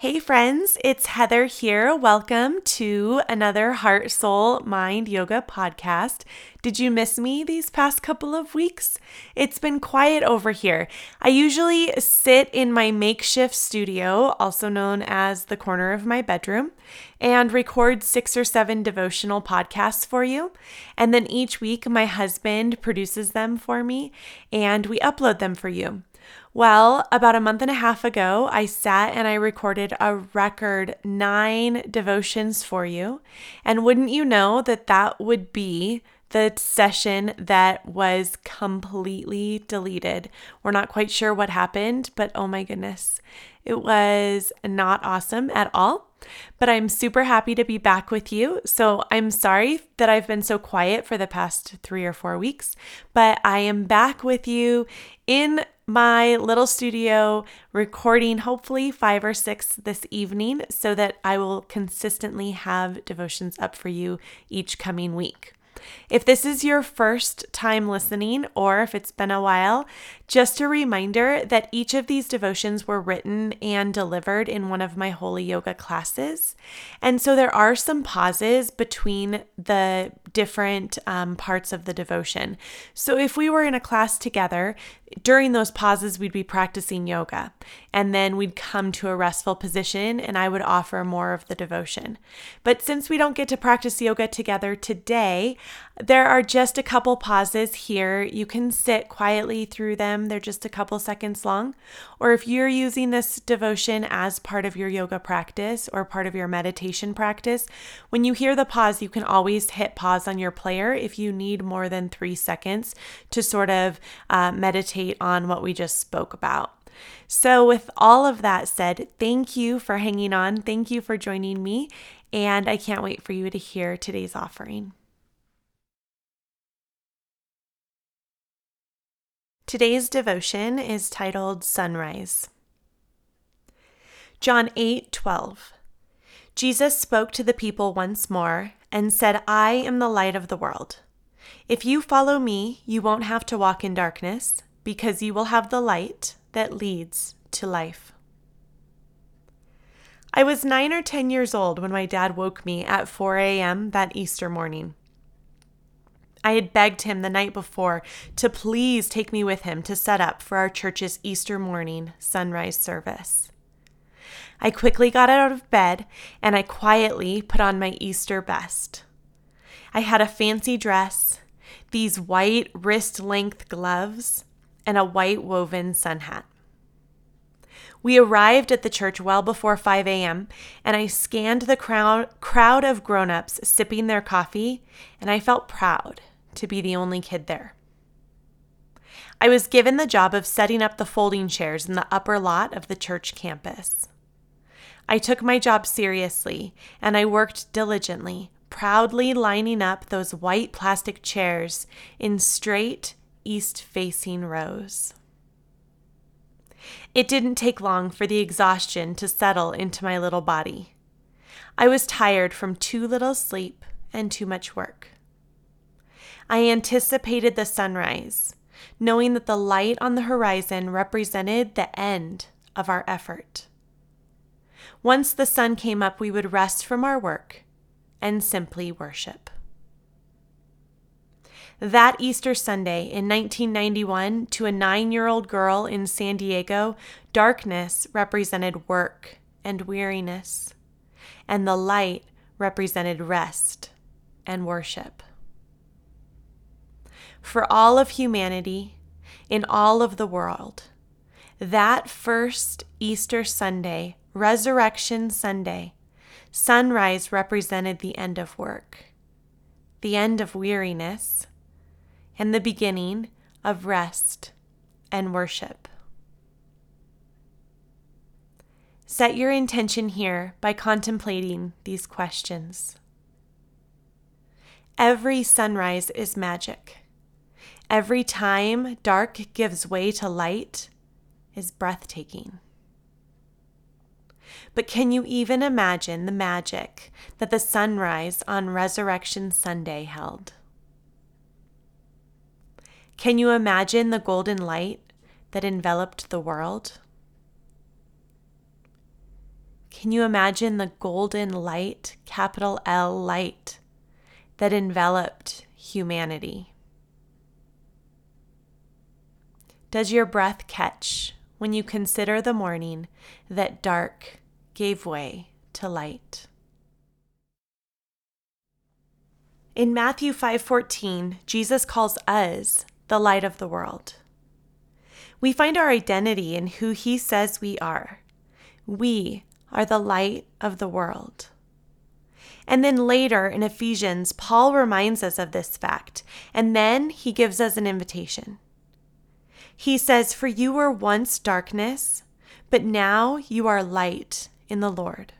Hey, friends, it's Heather here. Welcome to another Heart, Soul, Mind Yoga podcast. Did you miss me these past couple of weeks? It's been quiet over here. I usually sit in my makeshift studio, also known as the corner of my bedroom, and record six or seven devotional podcasts for you. And then each week, my husband produces them for me and we upload them for you. Well, about a month and a half ago, I sat and I recorded a record nine devotions for you. And wouldn't you know that that would be the session that was completely deleted? We're not quite sure what happened, but oh my goodness, it was not awesome at all. But I'm super happy to be back with you. So I'm sorry that I've been so quiet for the past three or four weeks, but I am back with you in my little studio recording hopefully five or six this evening so that I will consistently have devotions up for you each coming week. If this is your first time listening, or if it's been a while, just a reminder that each of these devotions were written and delivered in one of my holy yoga classes. And so there are some pauses between the different um, parts of the devotion. So if we were in a class together, during those pauses, we'd be practicing yoga. And then we'd come to a restful position and I would offer more of the devotion. But since we don't get to practice yoga together today, there are just a couple pauses here. You can sit quietly through them, they're just a couple seconds long. Or if you're using this devotion as part of your yoga practice or part of your meditation practice, when you hear the pause, you can always hit pause on your player if you need more than three seconds to sort of uh, meditate on what we just spoke about. So, with all of that said, thank you for hanging on. Thank you for joining me. And I can't wait for you to hear today's offering. Today's devotion is titled Sunrise. John 8 12. Jesus spoke to the people once more and said, I am the light of the world. If you follow me, you won't have to walk in darkness, because you will have the light that leads to life. I was nine or ten years old when my dad woke me at 4 a.m. that Easter morning. I had begged him the night before to please take me with him to set up for our church's Easter morning sunrise service. I quickly got out of bed and I quietly put on my Easter best. I had a fancy dress, these white wrist length gloves, and a white woven sun hat. We arrived at the church well before 5 a.m., and I scanned the crowd, crowd of grown ups sipping their coffee, and I felt proud to be the only kid there. I was given the job of setting up the folding chairs in the upper lot of the church campus. I took my job seriously and I worked diligently, proudly lining up those white plastic chairs in straight, east facing rows. It didn't take long for the exhaustion to settle into my little body. I was tired from too little sleep and too much work. I anticipated the sunrise, knowing that the light on the horizon represented the end of our effort. Once the sun came up, we would rest from our work and simply worship. That Easter Sunday in 1991, to a nine year old girl in San Diego, darkness represented work and weariness, and the light represented rest and worship for all of humanity in all of the world. That first Easter Sunday, Resurrection Sunday, sunrise represented the end of work, the end of weariness, and the beginning of rest and worship. Set your intention here by contemplating these questions. Every sunrise is magic. Every time dark gives way to light is breathtaking. But can you even imagine the magic that the sunrise on Resurrection Sunday held? Can you imagine the golden light that enveloped the world? Can you imagine the golden light, capital L light, that enveloped humanity? Does your breath catch when you consider the morning that dark gave way to light? In Matthew 5:14, Jesus calls us the light of the world. We find our identity in who he says we are. We are the light of the world. And then later in Ephesians, Paul reminds us of this fact, and then he gives us an invitation. He says, For you were once darkness, but now you are light in the Lord.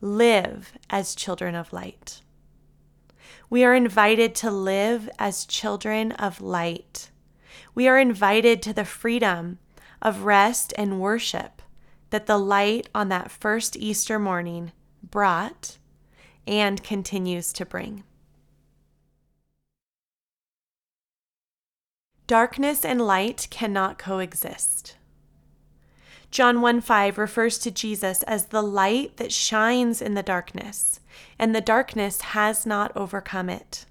Live as children of light. We are invited to live as children of light. We are invited to the freedom of rest and worship that the light on that first Easter morning brought and continues to bring. Darkness and light cannot coexist. John 1 5 refers to Jesus as the light that shines in the darkness, and the darkness has not overcome it.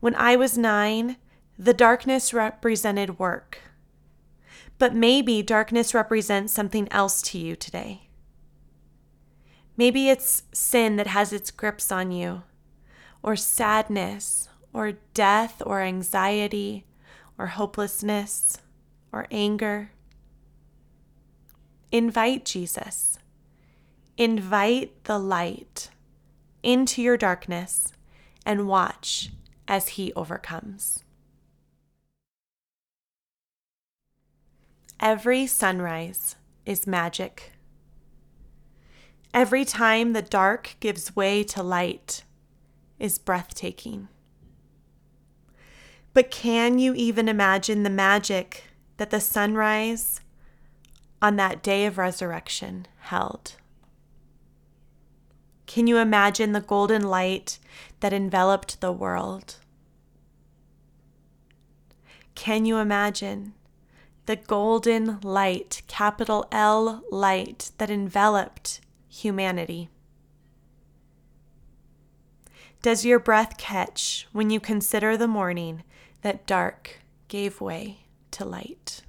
When I was nine, the darkness represented work. But maybe darkness represents something else to you today. Maybe it's sin that has its grips on you, or sadness, or death or anxiety or hopelessness or anger. Invite Jesus. Invite the light into your darkness and watch as he overcomes. Every sunrise is magic. Every time the dark gives way to light is breathtaking. But can you even imagine the magic that the sunrise on that day of resurrection held? Can you imagine the golden light that enveloped the world? Can you imagine the golden light, capital L light, that enveloped humanity? Does your breath catch when you consider the morning that dark gave way to light.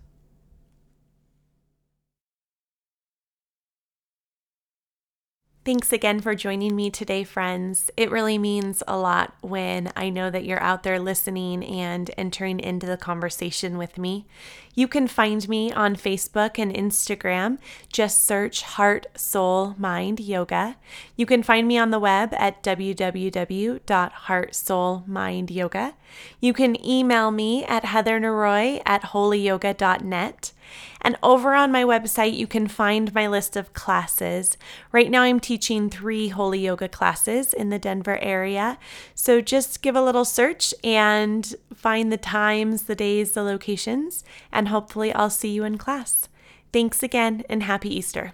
Thanks again for joining me today, friends. It really means a lot when I know that you're out there listening and entering into the conversation with me. You can find me on Facebook and Instagram. Just search Heart, Soul, Mind Yoga. You can find me on the web at www.heartsoulmindyoga. You can email me at heathernaroy at holyyoga.net. And over on my website, you can find my list of classes. Right now, I'm teaching three holy yoga classes in the Denver area. So just give a little search and find the times, the days, the locations, and hopefully, I'll see you in class. Thanks again, and happy Easter.